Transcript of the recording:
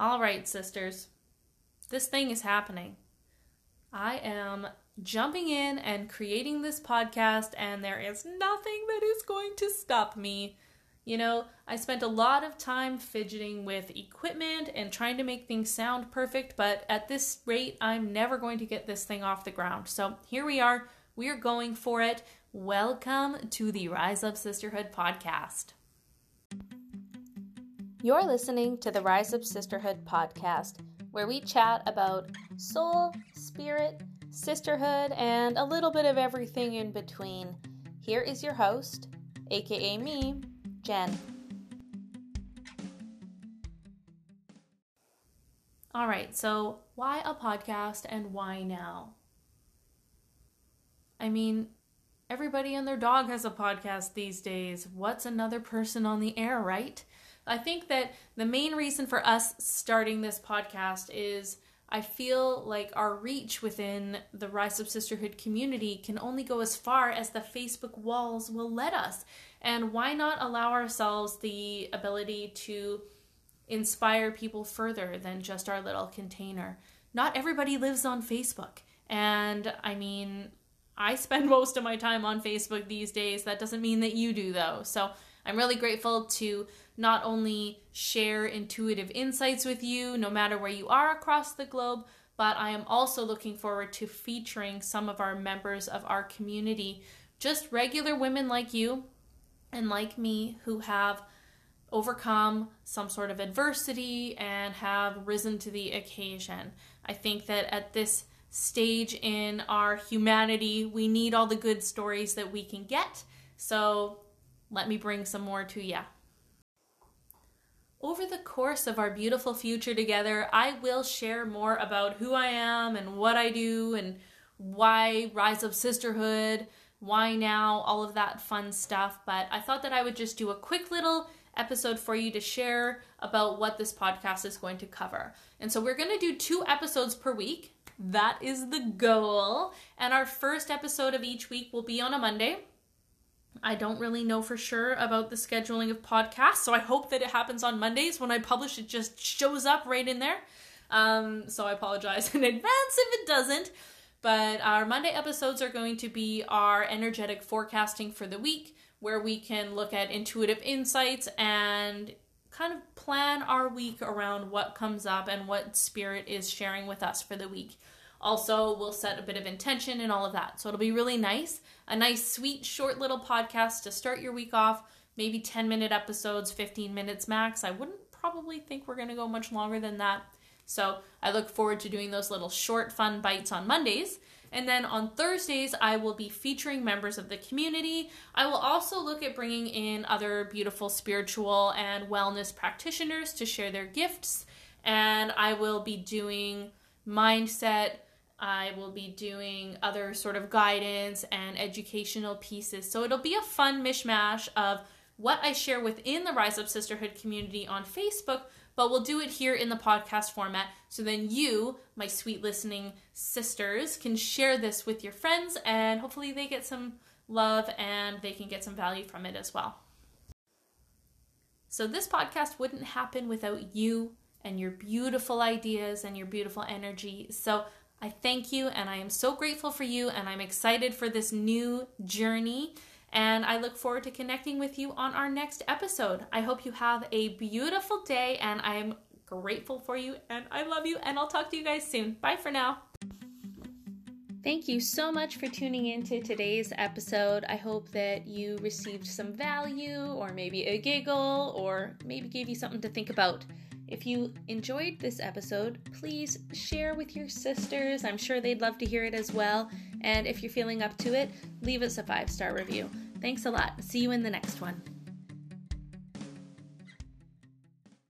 All right, sisters, this thing is happening. I am jumping in and creating this podcast, and there is nothing that is going to stop me. You know, I spent a lot of time fidgeting with equipment and trying to make things sound perfect, but at this rate, I'm never going to get this thing off the ground. So here we are. We are going for it. Welcome to the Rise Up Sisterhood podcast. You're listening to the Rise Up Sisterhood podcast, where we chat about soul, spirit, sisterhood, and a little bit of everything in between. Here is your host, aka me, Jen. All right, so why a podcast and why now? I mean, everybody and their dog has a podcast these days. What's another person on the air, right? I think that the main reason for us starting this podcast is I feel like our reach within the Rise Up Sisterhood community can only go as far as the Facebook walls will let us. And why not allow ourselves the ability to inspire people further than just our little container? Not everybody lives on Facebook. And I mean, I spend most of my time on Facebook these days. That doesn't mean that you do, though. So I'm really grateful to not only share intuitive insights with you, no matter where you are across the globe, but I am also looking forward to featuring some of our members of our community, just regular women like you and like me who have overcome some sort of adversity and have risen to the occasion. I think that at this stage in our humanity, we need all the good stories that we can get. So let me bring some more to you. Over the course of our beautiful future together, I will share more about who I am and what I do and why Rise Up Sisterhood, why now, all of that fun stuff. But I thought that I would just do a quick little episode for you to share about what this podcast is going to cover. And so we're going to do two episodes per week. That is the goal. And our first episode of each week will be on a Monday. I don't really know for sure about the scheduling of podcasts, so I hope that it happens on Mondays. When I publish, it just shows up right in there. Um, so I apologize in advance if it doesn't. But our Monday episodes are going to be our energetic forecasting for the week, where we can look at intuitive insights and kind of plan our week around what comes up and what spirit is sharing with us for the week. Also, we'll set a bit of intention and all of that. So it'll be really nice. A nice, sweet, short little podcast to start your week off. Maybe 10 minute episodes, 15 minutes max. I wouldn't probably think we're going to go much longer than that. So I look forward to doing those little short, fun bites on Mondays. And then on Thursdays, I will be featuring members of the community. I will also look at bringing in other beautiful spiritual and wellness practitioners to share their gifts. And I will be doing mindset I will be doing other sort of guidance and educational pieces. So it'll be a fun mishmash of what I share within the Rise Up Sisterhood community on Facebook, but we'll do it here in the podcast format. So then you, my sweet listening sisters, can share this with your friends and hopefully they get some love and they can get some value from it as well. So this podcast wouldn't happen without you and your beautiful ideas and your beautiful energy. So I thank you and I am so grateful for you and I'm excited for this new journey. And I look forward to connecting with you on our next episode. I hope you have a beautiful day and I'm grateful for you and I love you. And I'll talk to you guys soon. Bye for now. Thank you so much for tuning in to today's episode. I hope that you received some value or maybe a giggle or maybe gave you something to think about. If you enjoyed this episode, please share with your sisters. I'm sure they'd love to hear it as well. And if you're feeling up to it, leave us a five star review. Thanks a lot. See you in the next one.